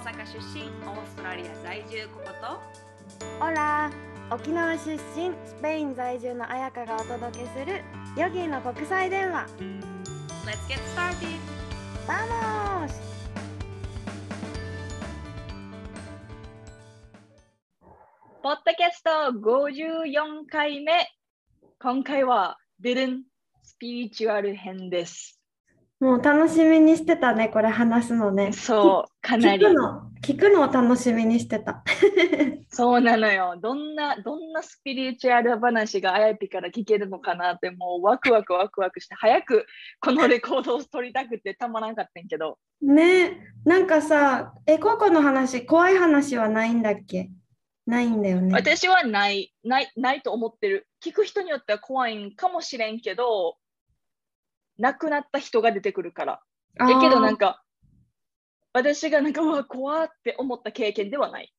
阪出身オーストラリア在住ここと？オラ沖縄出身スペイン在住の彩香がお届けするヨギの国際電話 Let's get started! ¡Vamos! ポッドキャスト54回目。今回はデルンスピリチュアル編です。もう楽しみにしてたねこれ話すのね。そう、かなり。聞く。の聞くのを楽しみにしてた。そうなのよ。どんな、どんなスピリチュアル話があやぴから聞けるのかなって、もうワクワクワクワクして、早くこのレコードを取りたくてたまらんかったんけど、ね。なんかさえココの話怖い話はないんだっけ？ないんだよね。私はない、ない、ないと思ってる。聞く人によっては怖いんかもしれんけど、亡くなった人が出てくるから。あだけどーなんか、私がなんか、うわ、怖って思った経験ではない。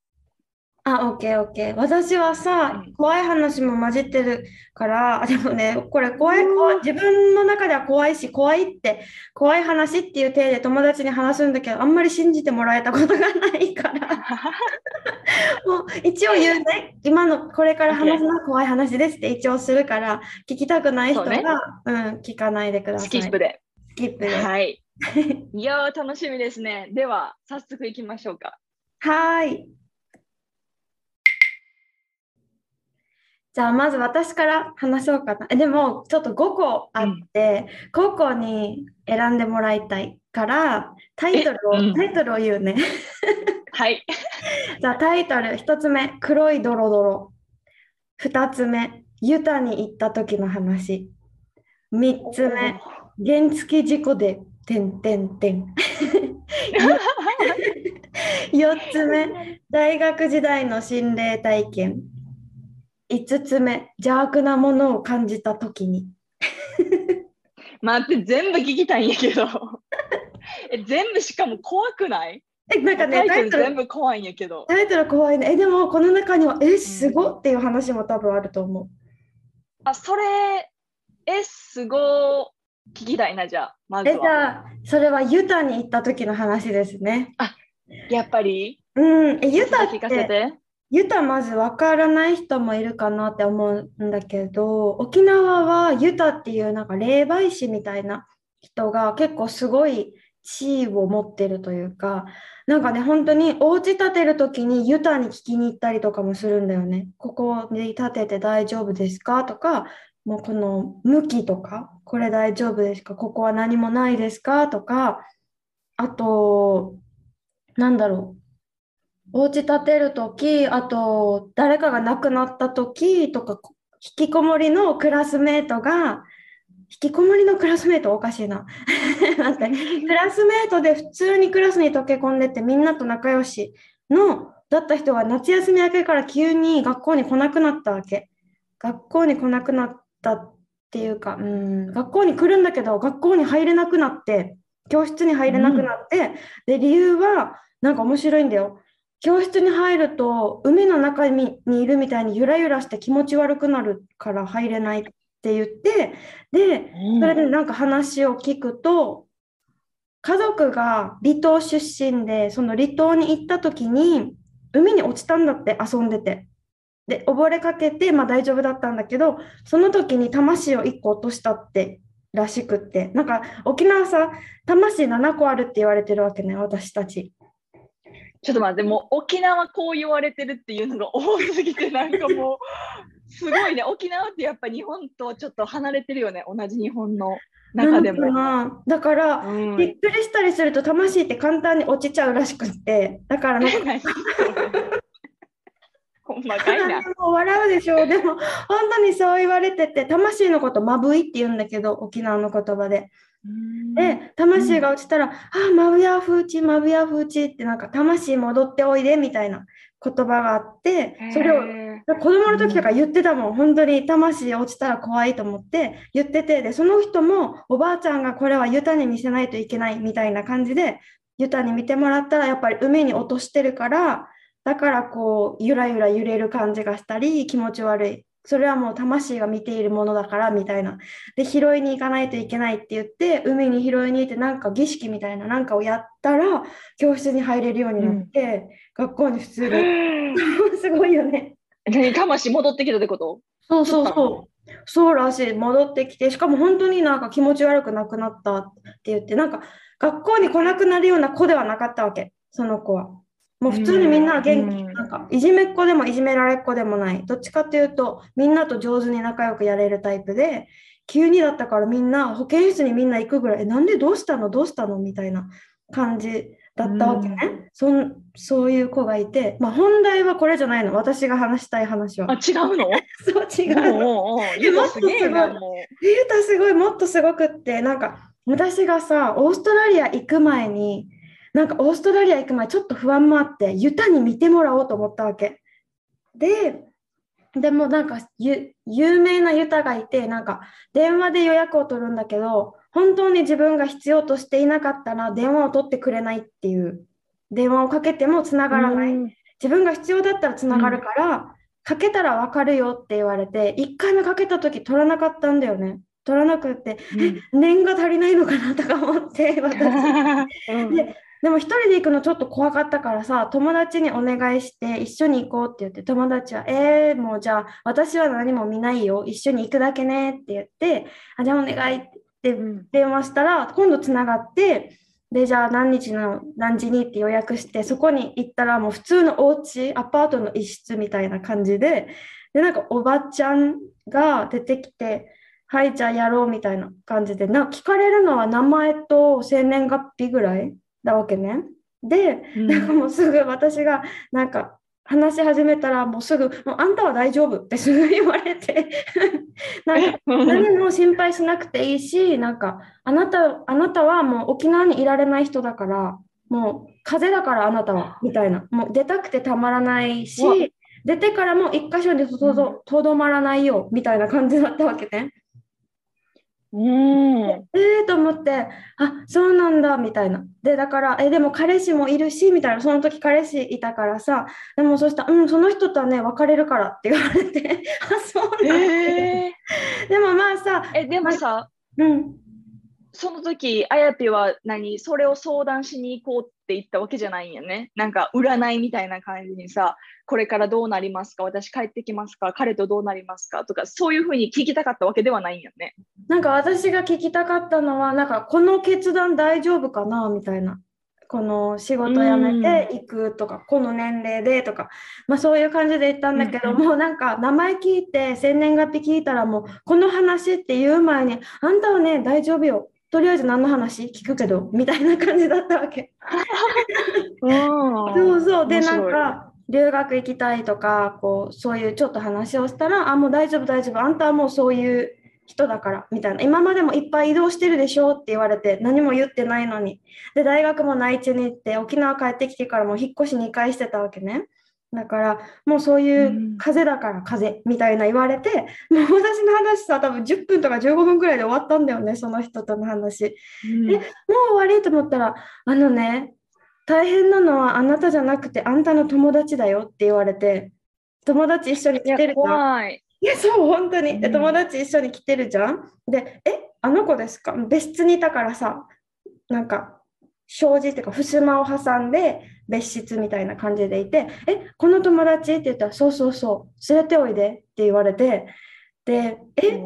あ、オッケーオッケー。私はさうん、怖い話も混じってるから、でもね、これ怖い、怖い、自分の中では怖いし、怖いって、怖い話っていう体で友達に話すんだけど、あんまり信じてもらえたことがないから、もう一応言うね、今のこれから話すのは怖い話ですって一応するから、聞きたくない人そうねは、うん、聞かないでください。スキップで。スキップで。はい。いやー、楽しみですね。では、早速行きましょうか。はーい。じゃあまず私から話そうかな。えでもちょっと5個あって、5個に選んでもらいたいからタイトルを、えうんタイトルを言うね。はい。じゃあタイトル1つ目黒いドロドロ。2つ目ユタに行った時の話。3つ目原付事故で点点点。4 つ目大学時代の心霊体験。5つ目邪悪なものを感じた時に。待って、全部聞きたいんやけど。え全部しかも怖くない？えなんかねタイトル全部怖いんやけど。タイトル怖いね。えでもこの中にはえすごっていう話も多分あると思う。あ、それ、え、すごい聞きたいな、じゃあ、まずえじは。ゃあそれはユタに行った時の話ですね。やっぱり、うん、えユタっ聞かせてて。ユタまずわからない人もいるかなって思うんだけど沖縄はユタっていうなんか霊媒師みたいな人が結構すごい地位を持ってるというかなんかね本当にお家建てる時にユタに聞きに行ったりとかもするんだよね。ここに建てて大丈夫ですかとかもうこの向きとかこれ大丈夫ですか？ここは何もないですか？とかあとなんだろう。お家建てるとき、あと誰かが亡くなったときとか、引きこもりのクラスメートが、引きこもりのクラスメートおかしいな。待って、クラスメートで普通にクラスに溶け込んでてみんなと仲良しのだった人が夏休み明けから急に学校に来なくなったわけ。学校に来なくなったっていうか、うん、学校に来るんだけど学校に入れなくなって、教室に入れなくなって、で理由はなんか面白いんだよ。教室に入ると海の中にいるみたいにゆらゆらして気持ち悪くなるから入れないって言ってでそれでなんか話を聞くと家族が離島出身でその離島に行った時に海に落ちたんだって遊んでて。で溺れかけてまあ大丈夫だったんだけどその時に魂を1個落としたってらしくって。なんか沖縄さ魂7個あるって言われてるわけね私たち。ちょっと待って、もう沖縄こう言われてるっていうのが多すぎて、なんかもう、すごいね。沖縄ってやっぱ日本とちょっと離れてるよね。同じ日本の中でも。だから、うんびっくりしたりすると魂って簡単に落ちちゃうらしくってだからなんか 何それ ほんまかいな。もう笑うでしょでも本当にそう言われてて魂のことまぶいって言うんだけど沖縄の言葉でで魂が落ちたら「ああまぶやふうちまぶやふうち」ってなんか魂戻っておいでみたいな言葉があってそれをへ子供の時とか言ってたもん、本当に魂落ちたら怖いと思って言ってて、で、その人もおばあちゃんがこれはユタに見せないといけないみたいな感じで、ユタに見てもらったらやっぱり海に落としてるから、だからこう、ゆらゆら揺れる感じがしたり、気持ち悪いそれはもう魂が見ているものだからみたいな。で、拾いに行かないといけないって言って、海に拾いに行ってなんか儀式みたいななんかをやったら、教室に入れるようになって、うん、学校に普通に。すごいよね。何魂戻ってきたってこと？そうそうそう。そうらしい。戻ってきて、しかも本当になんか気持ち悪くなくなったって言って、なんか学校に来なくなるような子ではなかったわけ、その子は。もう普通にみんな元気、なんかいじめっ子でもいじめられっ子でもない。どっちかっていうと、みんなと上手に仲良くやれるタイプで、急にだったからみんな保健室にみんな行くぐらい、え、なんでどうしたの？どうしたの？みたいな感じだったわけね。うん、そんそういう子がいて、まあ、本題はこれじゃないの、私が話したい話は。あ、違うの？そう違うの。ゆたすごい。ゆたすごい、もっとすごくって、なんか私がさ、オーストラリア行く前に、なんかオーストラリア行く前ちょっと不安もあってユタに見てもらおうと思ったわけ。ででもなんか有名なユタがいてなんか電話で予約を取るんだけど本当に自分が必要としていなかったら電話を取ってくれないっていう電話をかけてもつながらない、自分が必要だったらつながるから、うん、かけたら分かるよって言われて1回目かけた時取らなかったんだよね。取らなくて、うん、念が足りないのかなとか思って私、うん、ででも一人で行くのちょっと怖かったからさ、友達にお願いして一緒に行こうって言って、友達は、えー、もうじゃあ私は何も見ないよ、一緒に行くだけねって言って、あ、じゃあお願いって電話したら、今度つながって、で、じゃあ何日の何時にって予約して、そこに行ったらもう普通のお家、アパートの一室みたいな感じで、で、なんかおばちゃんが出てきて、はい、じゃあやろうみたいな感じで、な聞かれるのは名前と生年月日ぐらいだわけね。で、うん、なんかもうすぐ私がなんか話し始めたらもうすぐ「もうあんたは大丈夫」ってすぐ言われて。なんか何も心配しなくていいしなんかあなたあなたはもう沖縄にいられない人だからもう風邪だからあなたはみたいな。もう出たくてたまらないし出てからも一箇所にとどまらないよみたいな感じだったわけね。うん、えーと思って、あそうなんだみたいな。で、だから、えでも彼氏もいるしみたいな、その時彼氏いたからさ、でもそしたら、うん、その人とはね、別れるからって言われて、あそうなんだ、えー、でもまあさ、えでもさ、うん、その時、あやぴは何、それを相談しに行こうって言ったわけじゃないんやね。なんか占いみたいな感じにさ、これからどうなりますか？私帰ってきますか？彼とどうなりますか？とか、そういうふうに聞きたかったわけではないんやね。なんか私が聞きたかったのは、なんかこの決断大丈夫かな？みたいな。この仕事辞めていくとか、この年齢でとか、まあ、そういう感じで言ったんだけど、もうなんか名前聞いて生年月日聞いたらもうこの話って言う前にあんたはね大丈夫よとりあえず何の話聞くけどみたいな感じだったわけ。そうそう。でなんか留学行きたいとかこうそういうちょっと話をしたらあもう大丈夫大丈夫。あんたはもうそういう人だからみたいな。今までもいっぱい移動してるでしょって言われて何も言ってないのに。で大学も内地に行って沖縄帰ってきてからも引っ越し2回してたわけね。だからもうそういう風だから風みたいな言われて、もう私の話さ多分10分とか15分くらいで終わったんだよねその人との話。うん、でもう終わりと思ったらあのね大変なのはあなたじゃなくてあんたの友達だよって言われて友達一緒に来てるじゃん。いやそう本当に、うん、友達一緒に来てるじゃん。でえあの子ですか？別室にいたからさなんか障子っていうか襖を挟んで別室みたいな感じでいて「えこの友達?」って言ったら「そうそうそう。連れておいで」って言われてで「え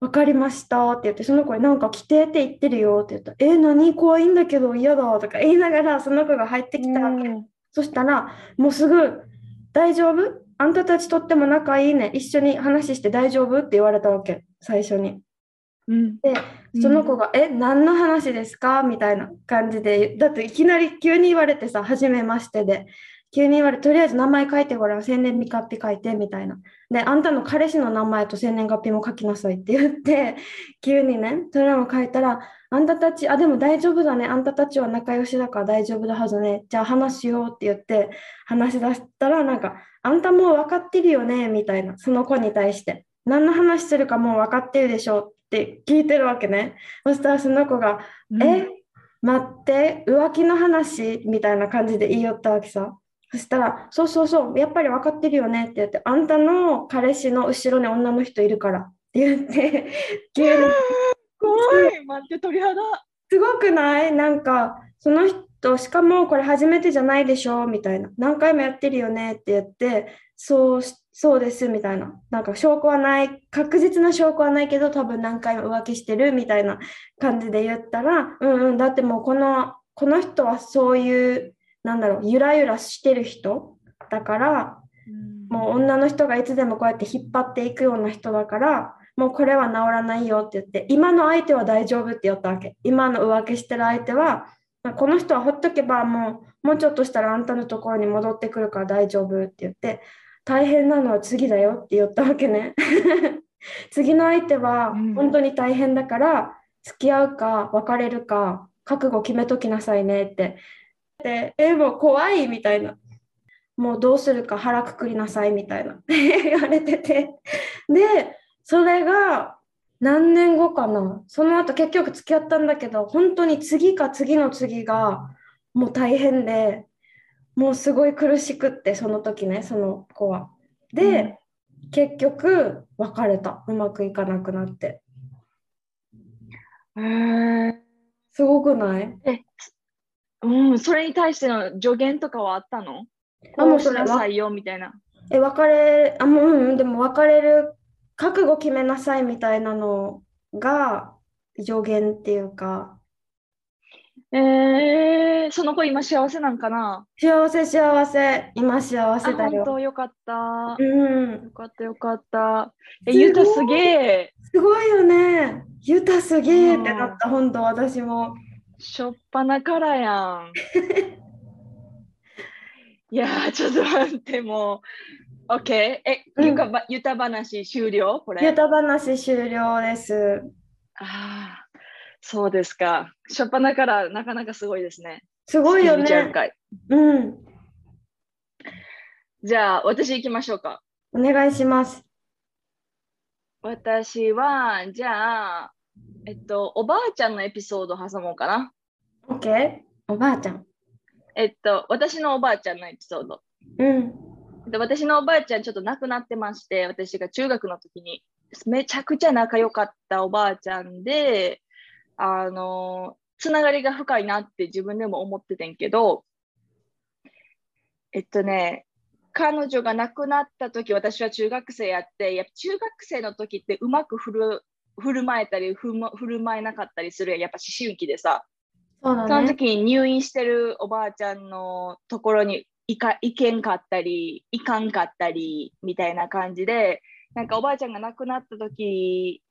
分かりました」って言ってその子に「なんか来て」って言ってるよって言ったら「え何？怖いんだけど嫌だ」とか 言いながらその子が入ってきたわけ、そしたらもうすぐ「大丈夫？あんたたちとっても仲いいね。一緒に話して大丈夫?」って言われたわけ。最初に。うん、でその子が「うん、え何の話ですか?」みたいな感じでだっていきなり急に言われてさ初めましてで。急に言われとりあえず名前書いてごらん。生年月日書いてみたいな。であんたの彼氏の名前と生年月日も書きなさいって言って 急にねそれも書いたらあんたたちあでも大丈夫だね。あんたたちは仲良しだから大丈夫だはずね。じゃあ話しようって言って話し出したらなんかあんたもう分かってるよね？みたいな。その子に対して何の話するかもう分かってるでしょ？って聞いてるわけね。そしたらその子が、うん、え待って浮気の話みたいな感じで言いよったわけさ。そしたら、そうそうそう、やっぱり分かってるよねって言って、あんたの彼氏の後ろに女の人いるから。って言って、急に。怖い。待って鳥肌。すごくない？なんか、その人、しかもこれ初めてじゃないでしょ？みたいな。何回もやってるよね？って言って、そうし、そうですみたいな。なんか証拠はない、確実な証拠はないけど、多分何回も浮気してるみたいな感じで言ったら、うんうん、だってもうこの、この人はそういう、なんだろう、ゆらゆらしてる人だから、もう女の人がいつでもこうやって引っ張っていくような人だから、もうこれは治らないよって言って、今の相手は大丈夫って言ったわけ。今の浮気してる相手は、まあこの人はほっとけばもう、もうちょっとしたらあんたのところに戻ってくるから大丈夫って言って、大変なのは次だよって言ったわけね。次の相手はうん本当に大変だから、付き合うか別れるか、覚悟決めときなさいねって。で、え、もう怖いみたいな。もうどうするか腹くくりなさいみたいな 言われてて。で、それが何年後かな。その後結局付き合ったんだけど、本当に次か次の次がもう大変で、もうすごい苦しくって、その時ね、その子は。で、結局別れた。うまくいかなくなって。へーすごくない？うん、それに対しての助言とかはあったの？あもうそれはこうしなさいよみたいな。え、別れ、あ、もう、うん、でも別れる、覚悟決めなさいみたいなのが助言っていうか、えー、その子今幸せなんかな？幸せ幸せ、今幸あ、せだよ。本当よかった。うん、よかったよかった。え、ゆうたすげえ。すごいよね。ゆたすげえってなった、本当私も。しょっぱなからやん。いやー、ちょっと待って、もう。OK。え、うんゆかばゆた話終了？これ。ゆた話終了です。ああ、そうですか。しょっぱなからなかなかすごいですね。すごいよね。うん、じゃあ、私行きましょうか。お願いします。私は、じゃあ、えっと、おばあちゃんのエピソード挟もうかな。OK? おばあちゃん。えっと、私のおばあちゃんのエピソード。うん、で私のおばあちゃんちょっと亡くなってまして、私が中学の時にめちゃくちゃ仲良かったおばあちゃんで、あの、つながりが深いなって自分でも思っててんけど、えっとね、彼女が亡くなった時、私は中学生やって、やっぱ中学生の時ってうまく振る振る舞えたり振る舞振る舞えなかったりするやっぱ思春期でさ。そね。その時に入院してるおばあちゃんのところに行か行けんかったり、行かんかったりみたいな感じで、なんかおばあちゃんが亡くなった時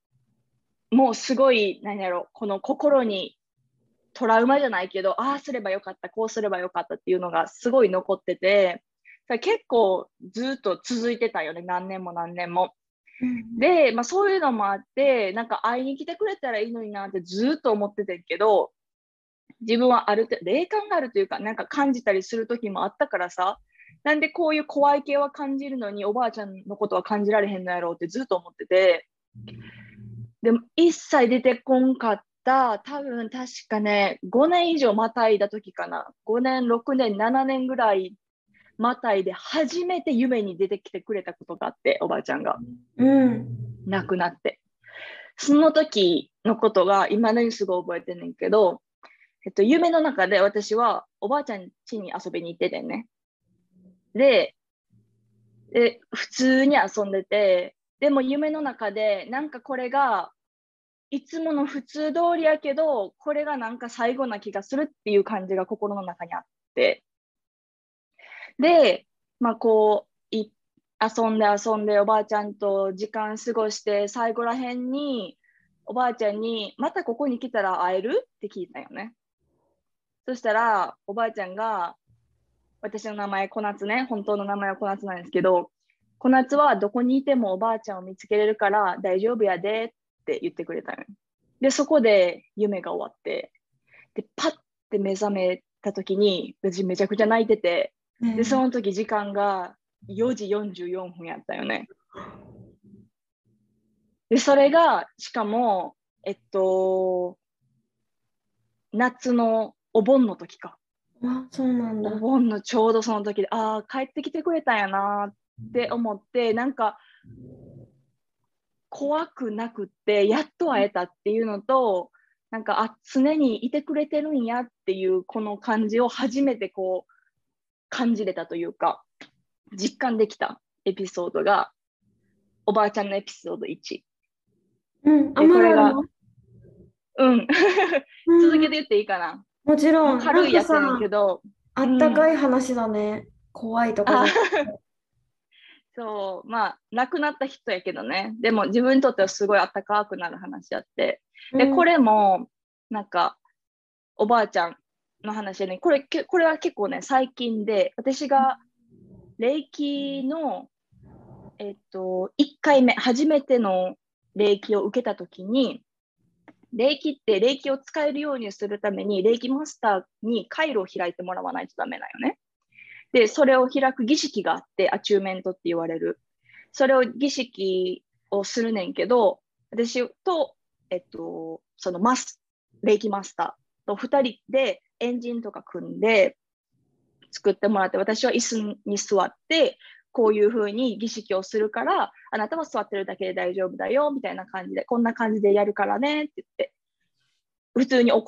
もうすごい、何やろ、この心にトラウマじゃないけど、ああすればよかった、こうすればよかったっていうのがすごい残ってて、結構ずっと続いてたよね、何年も何年も。うん。で、まあ、そういうのもあって、なんか会いに来てくれたらいいのになってずっと思っててんけど、自分はある程度、霊感があるというか、なんか感じたりする時もあったからさ、なんでこういう怖い系は感じるのに、おばあちゃんのことは感じられへんのやろうってずっと思ってて、でも一切出てこんかった、多分確かね、5年以上またいだ時かな、5年、6年、7年ぐらいまたいで初めて夢に出てきてくれたことがあって、おばあちゃんが。うん。亡くなって。その時のことが今だにすごい覚えてんねんけど、えっと、夢の中で私はおばあちゃん家に遊びに行っててんね。で、で普通に遊んでて、でも夢の中でなんかこれがいつもの普通通りやけど、これがなんか最後な気がするっていう感じが心の中にあって。で、まあこう、い遊んで遊んでおばあちゃんと時間過ごして最後らへんにおばあちゃんにまたここに来たら会える？って聞いたよね。そしたらおばあちゃんが私の名前小夏ね、本当の名前は小夏なんですけど、小夏はどこにいてもおばあちゃんを見つけれるから大丈夫やでって言ってくれたの。で、そこで夢が終わって、で、パッて目覚めた時に私めちゃくちゃ泣いてて、で、その時時間が4時44分やったよね。で、それが、しかも、えっと、夏のお盆の時か。あ、そうなんだお。盆のちょうどその時で、ああ、帰ってきてくれたんやなって思って、なんか、怖くなくって、やっと会えたっていうのと、なんか、あ、常にいてくれてるんやっていう、この感じを初めてこう、感じれたというか、実感できたエピソードが、おばあちゃんのエピソード1。うん、あこれがうん、うん続けて言っていいかな？もちろん、軽いやつやねなんんかけど、さ、あったかい話だね。怖いところあ。そう、まあ、亡くなった人やけどね。でも自分にとってはすごいあったかくなる話やって。で、これも、なんか、おばあちゃんの話やね。これ、けこれは結構ね、最近で、私が、霊気の、えっと、1回目、初めての霊気を受けたときに、霊気って霊気を使えるようにするために、霊気マスターに回路を開いてもらわないとダメなんよね。で、それを開く儀式があって、アチューメントって言われる。それを儀式をするねんけど、私と、えっと、そのマス、霊気マスターと2人でエンジンとか組んで作ってもらって、私は椅子に座って、こういうふうに儀式をするから、あなたは座ってるだけで大丈夫だよ、みたいな感じで、こんな感じでやるからねって言って、普通に行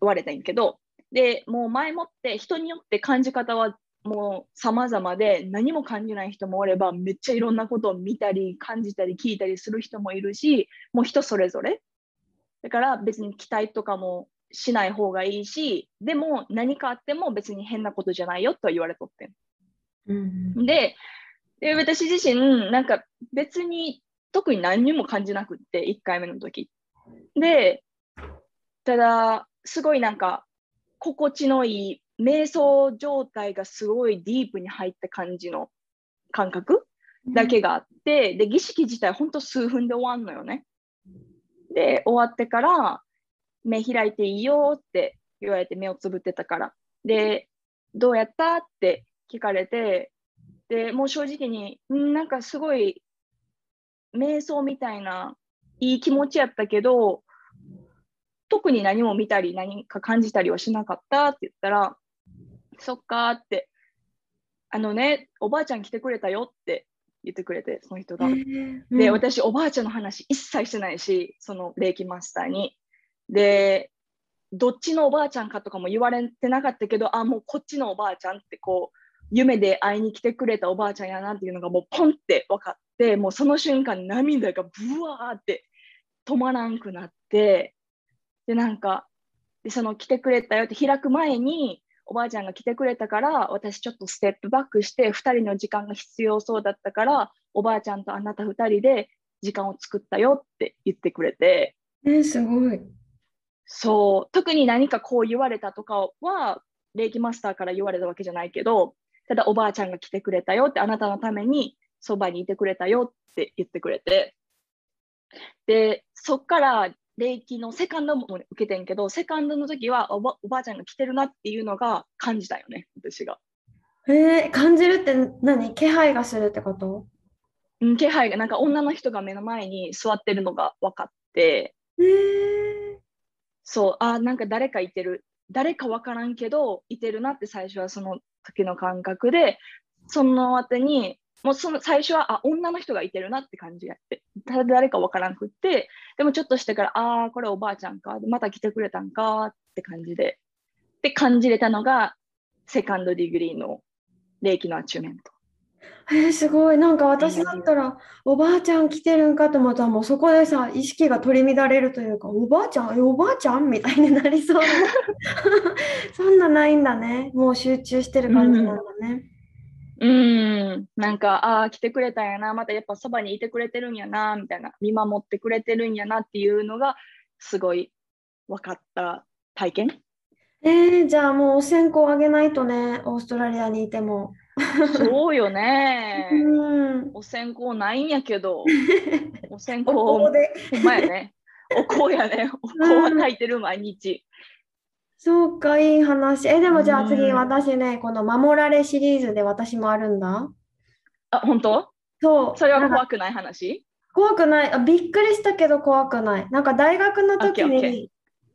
われたんやけど、で、もう前もって人によって感じ方はもう様々で何も感じない人もおればめっちゃいろんなことを見たり感じたり聞いたりする人もいるしもう人それぞれ。だから別に期待とかもしない方がいいしでも何かあっても別に変なことじゃないよとは言われとってん。うんでで私自身なんか別に特に何にも感じなくって1回目の時。でただすごいなんか心地のいい瞑想状態がすごいディープに入った感じの感覚だけがあって、で儀式自体ほんと数分で終わんのよね。で終わってから目開いていいよって言われて目をつぶってたから。でどうやったって聞かれてでもう正直にんなんかすごい瞑想みたいないい気持ちやったけど特に何も見たり何か感じたりはしなかったって言ったらそっかーってあのねおばあちゃん来てくれたよって言ってくれてその人が。で、うん私、おばあちゃんの話一切してないし、その霊気マスターに。で、どっちのおばあちゃんかとかも言われてなかったけど、あ、もうこっちのおばあちゃんってこう、夢で会いに来てくれたおばあちゃんやなっていうのがもうポンって分かって、もうその瞬間涙がブワーって止まらんくなって、で、なんか、でその来てくれたよって開く前に、おばあちゃんが来てくれたから、私ちょっとステップバックして、2人の時間が必要そうだったから、おばあちゃんとあなた2人で時間を作ったよって言ってくれて、えすごい。そう、特に何かこう言われたとかは、霊気マスターから言われたわけじゃないけど、ただおばあちゃんが来てくれたよって、あなたのためにそばにいてくれたよって言ってくれて、で、そっから霊気のセカンドも受けてんけど、セカンドの時はおばおばあちゃんが来てるなっていうのが感じたよね、私が。えー感じるって何？気配がするってこと？うん気配が、なんか女の人が目の前に座ってるのが分かって、えーそう、あ、なんか誰かいてる。誰か分からんけど、いてるなって最初はその時の感覚で、その後に、もうその最初は、あ、女の人がいてるなって感じやって。ただ誰か分からんくって、でもちょっとしてから、ああ、これおばあちゃんか。また来てくれたんかって感じで。で、感じれたのが、 second degree の霊気の attunement。えーすごい。なんか私だったら、おばあちゃん来てるんかと思ったら、もうそこでさ、意識が取り乱れるというか、おばあちゃん、え、おばあちゃん？みたいになりそうな。そんなないんだね。もう集中してる感じなんだね。うーん、なんか、ああ、来てくれたんやな、またやっぱそばにいてくれてるんやな、みたいな、見守ってくれてるんやなっていうのが、すごい分かった体験？えーじゃあもうお線香あげないとね、オーストラリアにいても。そうよね。うん。お線香ないんやけど、お線香、おほ香で。んまやね。お香やね。お香は炊いてる毎日。そうか、いい話。え、でもじゃあ次、うん私ね、この守られシリーズで私もあるんだ。あ、本当？そう。それは怖くない話？怖くない。あ、びっくりしたけど怖くない。なんか大学の時に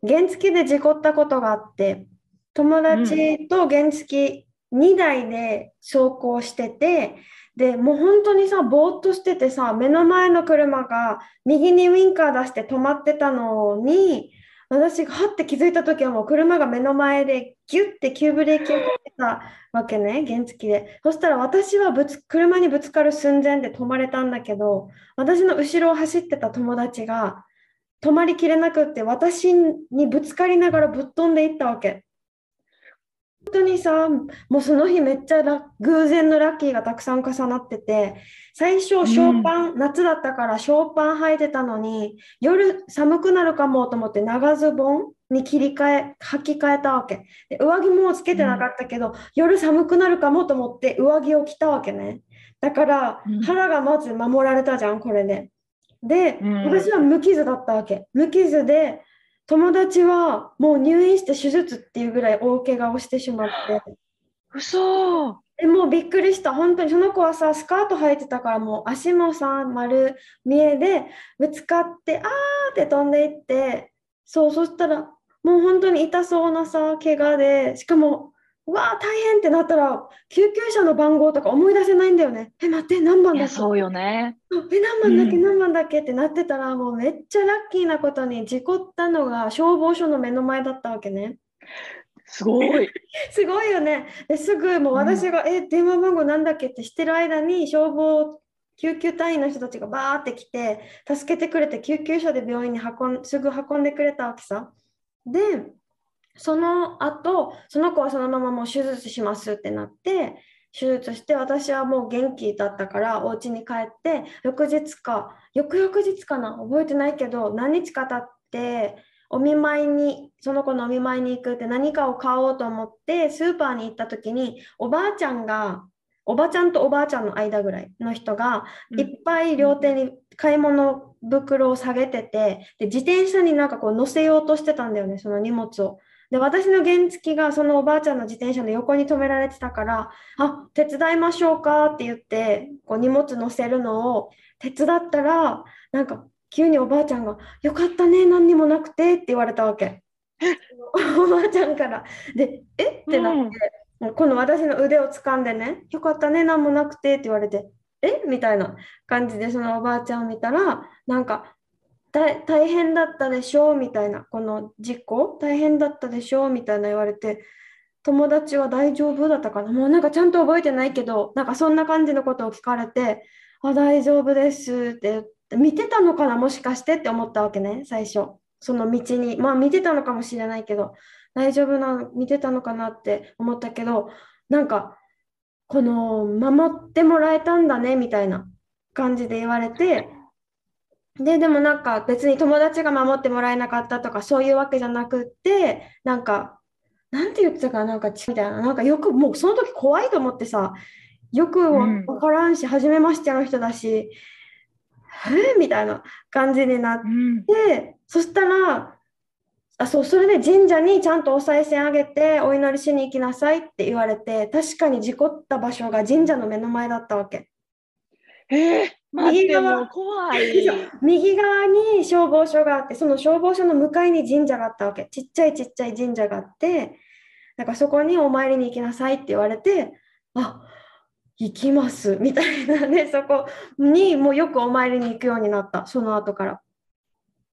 原付で事故ったことがあって、友達と原付2台で走行してて、でもう本当にさぼーっとしててさ目の前の車が右にウインカー出して止まってたのに私がはって気づいた時はもう車が目の前でギュッて急ブレーキをかけたわけね原付でそしたら私はぶつ車にぶつかる寸前で止まれたんだけど私の後ろを走ってた友達が止まりきれなくって私にぶつかりながらぶっ飛んでいったわけ。本当にさ、もうその日めっちゃラ偶然のラッキーがたくさん重なってて、最初、ショーパン、夏だったからショーパン履いてたのに、夜寒くなるかもと思って長ズボンに切り替え、履き替えたわけ。で上着もつけてなかったけど、夜寒くなるかもと思って上着を着たわけね。だからうん腹がまず守られたじゃん、これで。で、うん私は無傷だったわけ。無傷で、友達はもう入院して手術っていうぐらい大怪我をしてしまって。嘘でもうびっくりした。本当にその子はさ、スカート履いてたからもう足もさ、丸見えでぶつかって、あーって飛んでいって、そう、そしたらもう本当に痛そうなさ、怪我で、しかも、うわー大変ってなったら、救急車の番号とか思い出せないんだよね。え、待って、何番いだっけやそうよね。え、何番だっけ、うん何番だっけってなってたら、もうめっちゃラッキーなことに事故ったのが消防署の目の前だったわけね。すごい。すごいよね。ですぐもう私が、え、電話番号なんだっけってしてる間に消防、救急隊員の人たちがバーって来て、助けてくれて、救急車で病院に運ん、すぐ運んでくれたわけさ。で、その後、その子はそのままもう手術しますってなって、手術して、私はもう元気だったから、お家に帰って、翌日か、翌々日かな、覚えてないけど、何日か経って、お見舞いに、その子のお見舞いに行くって何かを買おうと思って、スーパーに行った時に、おばあちゃんが、おばちゃんとおばあちゃんの間ぐらいの人が、いっぱい両手に買い物袋を下げてて、で、自転車になんかこう乗せようとしてたんだよね、その荷物を。で、私の原付がそのおばあちゃんの自転車の横に止められてたから、あ、手伝いましょうかって言って、こう荷物乗せるのを手伝ったら、なんか急におばあちゃんが、よかったね、何にもなくてって言われたわけ。おばあちゃんから。で、え？ってなって、もうこの私の腕を掴んでね、よかったね、何もなくてって言われて、え？みたいな感じでそのおばあちゃんを見たら、なんか、大大変だったでしょうみたいな、この事故大変だったでしょうみたいな言われて、友達は大丈夫だったかなもうなんかちゃんと覚えてないけど、なんかそんな感じのことを聞かれて、あ、大丈夫ですって言って、見てたのかな？もしかしてって思ったわけね、最初。その道に。まあ見てたのかもしれないけど、大丈夫な、見てたのかな？って思ったけど、なんか、この、守ってもらえたんだね、みたいな感じで言われて、で、でもなんか別に友達が守ってもらえなかったとかそういうわけじゃなくって、なんか、なんて言ってたかな、なんかちみたいな、なんかよくもうその時怖いと思ってさ、よくわうんわからんし、初めましての人だし、えーみたいな感じになっうん。て、そしたら、あ、そう、それで神社にちゃんとお賽銭あげてお祈りしに行きなさいって言われて、確かに事故った場所が神社の目の前だったわけ。えー、右側怖い。右側に消防署があって、その消防署の向かいに神社があったわけ。ちっちゃいちっちゃい神社があって、なんかそこにお参りに行きなさいって言われて、あ、行きますみたいなね、そこにもうよくお参りに行くようになった、その後から。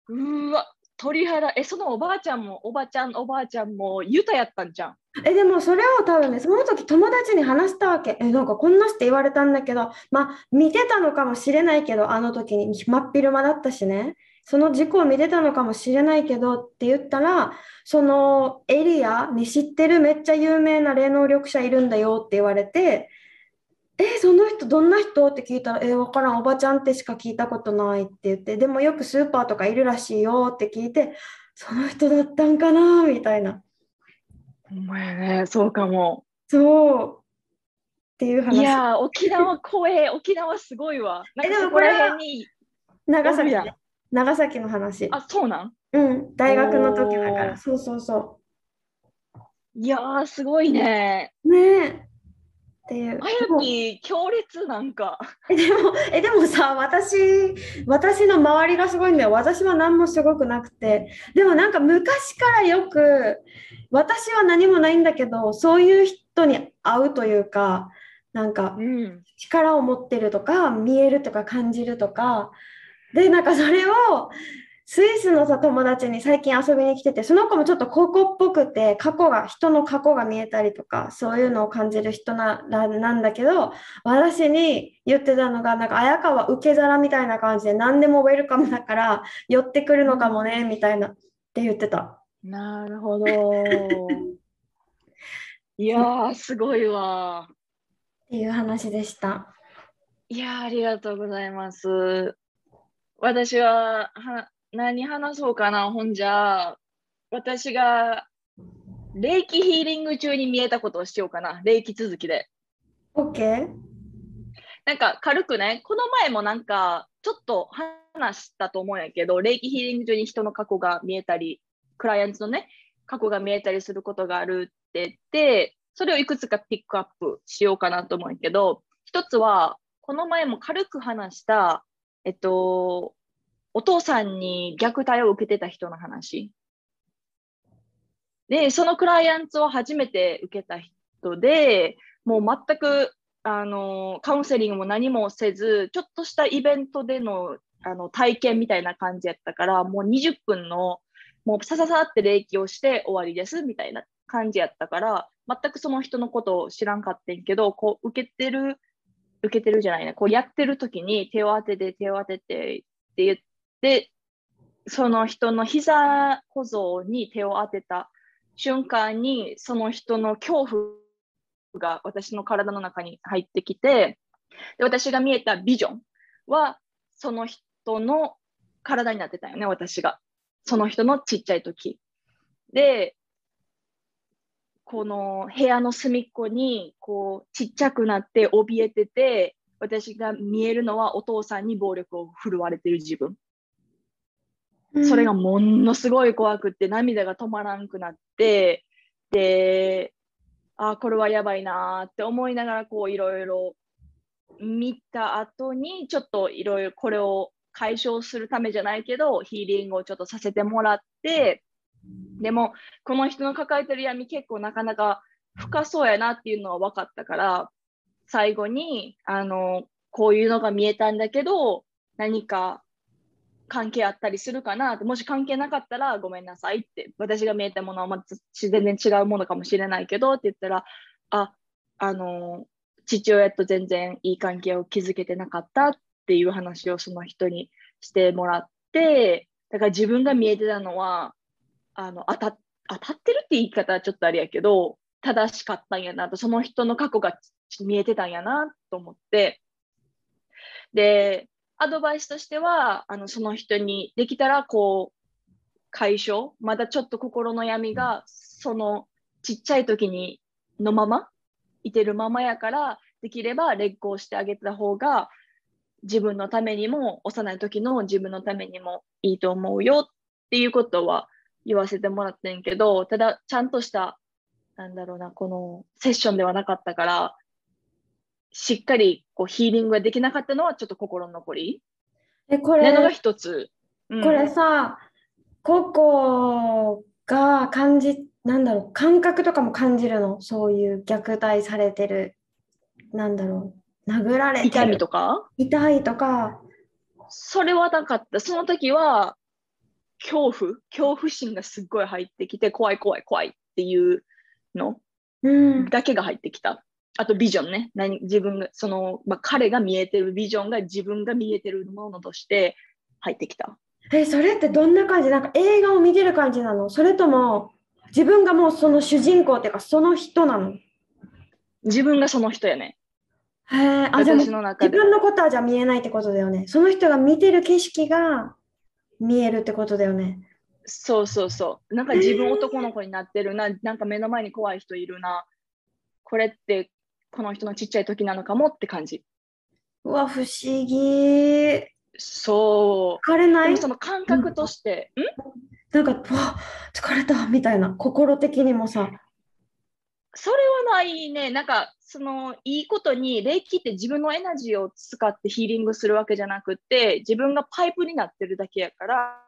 うーわ、鳥肌。え、そのおばあちゃんも、おばちゃん、おばあちゃんも、ユタやったんじゃん。え、でもそれを多分ね、その時友達に話したわけ。え、なんかこんなして言われたんだけど、まあ見てたのかもしれないけど、あの時に真っ昼間だったしね、その事故を見てたのかもしれないけどって言ったら、そのエリアに知ってるめっちゃ有名な霊能力者いるんだよって言われて、え、その人どんな人？って聞いたら、え、わからん、おばちゃんってしか聞いたことないって言って、でもよくスーパーとかいるらしいよって聞いて、その人だったんかなみたいな。お前ね、そうかも。そう。っていうい話。やー、沖縄怖え、沖縄すごいわ。えでもこれは長崎。長崎の話。あ、そうなん？うん、大学の時だから。そうそうそいやー、すごいね。う。ねえ。ていう。強烈なんか。えでもえでもさ私私の周りがすごいんだよ私は何もすごくなくてでもなんか昔からよく私は何もないんだけどそういう人に会うというかなんかうん。力を持ってるとか見えるとか感じるとかでなんかそれをスイスのさ友達に最近遊びに来ててその子もちょっと高校っぽくて過去が人の過去が見えたりとかそういうのを感じる人なななんだけど私に言ってたのがなんか綾川受け皿みたいな感じで何でもウェルカムだから寄ってくるのかもねみたいなって言ってた。なるほど。いやー、すごいわ。っていう話でした。いやー、ありがとうございます。私は、は何話そうかな、ほんじゃ、私が、霊気ヒーリング中に見えたことをしようかな、霊気続きで。OK? なんか軽くね、この前もなんかちょっと話したと思うんやけど、霊気ヒーリング中に人の過去が見えたり、クライアントのね、過去が見えたりすることがあるって言って、それをいくつかピックアップしようかなと思うんやけど、一つは、この前も軽く話した、えっと、お父さんに虐待を受けてた人の話。で、そのクライアントを初めて受けた人で、もう全くあのカウンセリングも何もせず、ちょっとしたイベントでのあの体験みたいな感じやったから、もう20分の、もうさささって霊気をして終わりですみたいな感じやったから、全くその人のことを知らんかってんけど、こう受けてる、受けてるじゃないな、こうやってる時に手を当てて、手を当ててって言ってて、その人の膝小僧に手を当てた瞬間に、その人の恐怖が私の体の中に入ってきて、で私が見えたビジョンは、その人の体になってたよね、私が。その人のちっちゃい時。で、この部屋の隅っこに、こう、ちっちゃくなって怯えてて、私が見えるのはお父さんに暴力を振るわれてる自分。それがものすごい怖くて涙が止まらんくなって、で、あこれはやばいなって思いながらこういろいろ見た後にちょっといろいろこれを解消するためじゃないけどヒーリングをちょっとさせてもらってでもこの人の抱えてる闇結構なかなか深そうやなっていうのは分かったから最後にあのこういうのが見えたんだけど何か関係あったりするかなってもし関係なかったらごめんなさいって私が見えたものはま全然違うものかもしれないけどって言ったらああの父親と全然いい関係を築けてなかったっていう話をその人にしてもらってだから自分が見えてたのはあの当た当たってるって言い方はちょっとあれやけど正しかったんやなとその人の過去が見えてたんやなと思って。でアドバイスとしては、あのその人にできたらこう解消、まだちょっと心の闇がそのちっちゃい時にのままいてるままやから、できれば劣行してあげた方が自分のためにも幼い時の自分のためにもいいと思うよっていうことは言わせてもらってんけど、ただちゃんとした、なんだろうな、このセッションではなかったから、しっかりこうヒーリングができなかったのはちょっと心残り？えこなのがれ一つ。うんこれさ、ココが感じ、なんだろう、感覚とかも感じるの、そういう虐待されてる、なんだろう、殴られて痛みる、とか？痛いとか、それはなかった。その時は恐怖、恐怖心がすっごい入ってきて、怖い怖い怖いっていうのうん、だけが入ってきた。あとビジョンね。何自分が、その、まあ、彼が見えてるビジョンが自分が見えてるものとして入ってきた。え、それってどんな感じ？なんか映画を見てる感じなの？それとも自分がもうその主人公っていうかその人なの？自分がその人やね。へえ、あ、じゃあ。自分のことはじゃあ見えないってことだよね。その人が見てる景色が見えるってことだよね。そうそうそう。なんか自分男の子になってるな、なんか目の前に怖い人いるな。これってこの人のちっちゃい時なのかもって感じ。うわ、不思議。そう。疲れない？その感覚として、ん？なんか、うわ、疲れたみたいな、心的にもさ。それはないね。なんか、その、いいことに、霊気って自分のエナジーを使ってヒーリングするわけじゃなくて、自分がパイプになってるだけやから、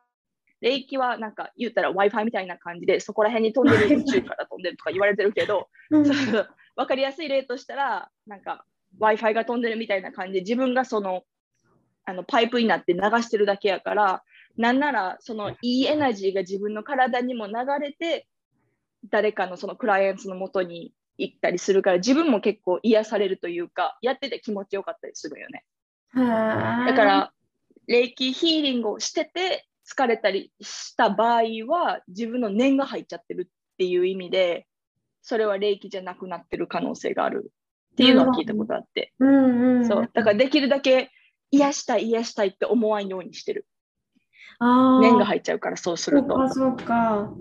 霊気はなんか言ったら Wi-Fi みたいな感じで、そこら辺に飛んでる宇宙から飛んでるとか言われてるけど、うんそうそうわかりやすい例としたら、なんか Wi-Fi が飛んでるみたいな感じで、自分がそのあのパイプになって流してるだけやから、なんならそのいいエナジーが自分の体にも流れて、誰かのそのクライアントのもとに行ったりするから、自分も結構癒されるというか、やってて気持ちよかったりするよね。だだから、霊気ヒーリングをしてて疲れたりした場合は、自分の念が入っちゃってるっていう意味で、それは霊気じゃなくなってる可能性があるっていうのを聞いたことあって。うんうん、そう。だからできるだけ癒したい、癒したいって思わんようにしてる。あー念が入っちゃうから、そうすると。そうか、そうか。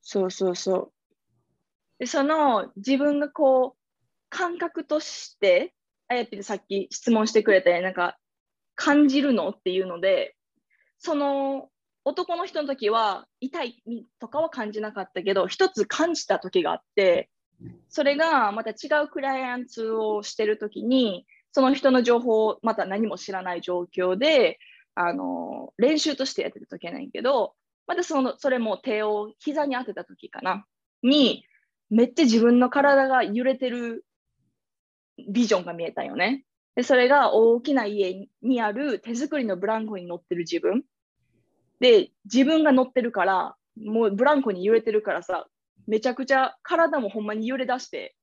そうそうそう。で、その自分がこう、感覚として、あやぴでさっき質問してくれたようになんか、感じるのっていうので、その男の人の時は痛いとかは感じなかったけど、一つ感じた時があって、それがまた違うクライアントをしてる時に、その人の情報をまた何も知らない状況で、あの練習としてやってた時やないけど、またそのそれも手を膝に当てた時かな、に、めっちゃ自分の体が揺れてるビジョンが見えたよね。で、それが大きな家にある手作りのブランコに乗ってる自分。で、自分が乗ってるから、もうブランコに揺れてるからさ、めちゃくちゃ体もほんまに揺れ出して、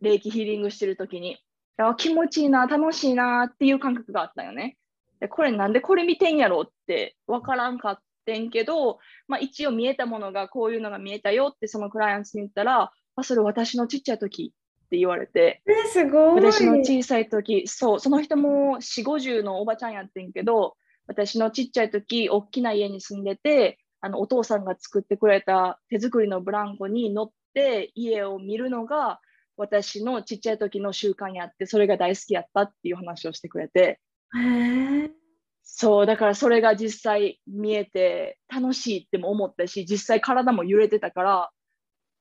霊気ヒーリングしてる時に、あ気持ちいいな、楽しいなっていう感覚があったよね。でこれなんでこれ見てんやろって分からんかってんけど、まあ、一応見えたものがこういうのが見えたよってそのクライアントに言ったら、あそれ私のちっちゃい時って言われて、え、すごい。私の小さい時、そう、その人も4、50のおばちゃんやってんけど、私のちっちゃい時、大きな家に住んでて、あのお父さんが作ってくれた手作りのブランコに乗って家を見るのが私のちっちゃい時の習慣やって、それが大好きやったっていう話をしてくれて、へーそう、だからそれが実際見えて楽しいっても思ったし、実際体も揺れてたから、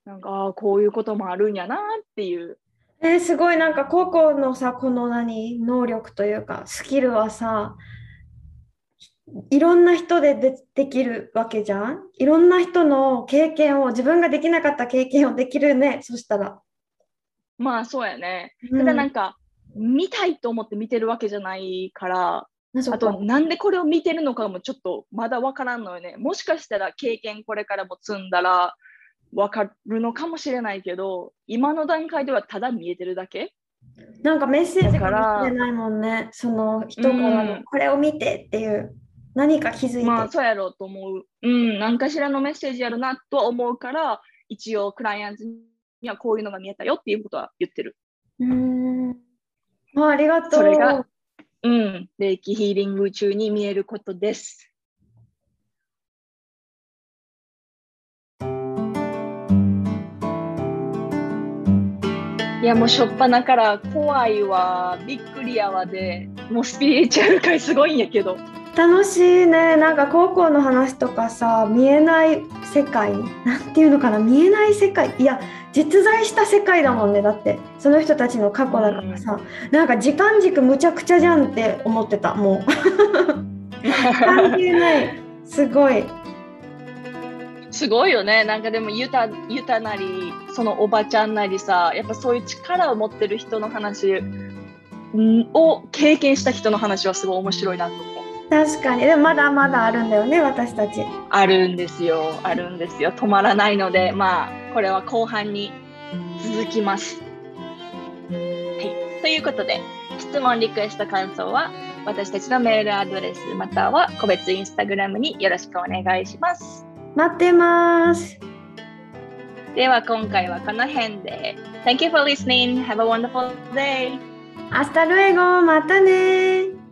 なんか、ああ、こういうこともあるんやなっていう。えーすごいなんか高校のさこの何能力というかスキルはさいろんな人ででできるわけじゃん？いろんな人の経験を自分ができなかった経験をできるねそしたら。まあそうやね。うんただなんか、見たいと思って見てるわけじゃないから、あとなんでこれを見てるのかもちょっとまだわからんのよね。もしかしたら経験これからも積んだらわかるのかもしれないけど、今の段階ではただ見えてるだけ？なんかメッセージだかもしれないもんねその人からうんのこれを見てっていう何か気づいて。まあそうやろうと思う。うん、何かしらのメッセージやるなとは思うから、一応クライアントにはこういうのが見えたよっていうことは言ってる。うーんまあ、ありがとう。それがうん、霊気ヒーリング中に見えることです。いやもうしょっぱなから怖いわ、びっくりやわで、もうスピリチュアル界すごいんやけど。楽しいね。なんか高校の話とかさ、見えない世界、なんていうのかな、見えない世界、いや、実在した世界だもんね。だって、その人たちの過去だからさ、なんか時間軸むちゃくちゃじゃんって思ってた、もう。関係ない。すごい。すごいよね。なんかでもユタ、ユタなり、そのおばちゃんなりさ、やっぱそういう力を持ってる人の話んを経験した人の話はすごい面白いなと思う。確かに。でもまだまだあるんだよね、私たち。あるんですよ。あるんですよ。止まらないので、まあ、これは後半に続きます。はい。ということで、質問、リクエスト、感想は、私たちのメールアドレス、または個別インスタグラムによろしくお願いします。待ってます。では、今回はこの辺で。Thank you for listening. Have a wonderful day. Hasta luego、またね